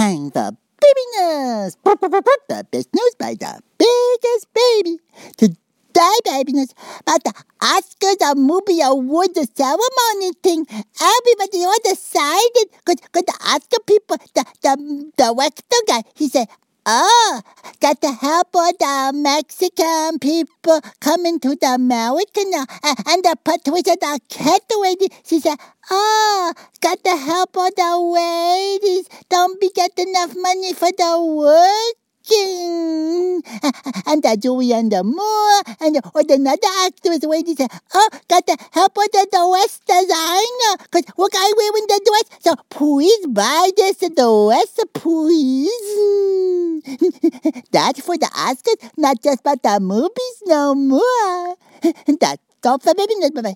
Time for baby news. The best news by the biggest baby. Today, baby news about the Oscars movie awards the ceremony thing. Everybody all decided because the Oscar people, the the the Western guy, he said, Oh, got to help all the Mexican people coming to the American now. And the Patricia, the cat lady, she said, Oh, got to help all the ladies. Don't be get enough money for the working. and the Joey and the Moore and or another actress lady said, Oh, got to help with the dress designer because what guy wearing the dress. So please buy this dress, please. That's for the Oscars, not just about the movies no more. That's all for bye.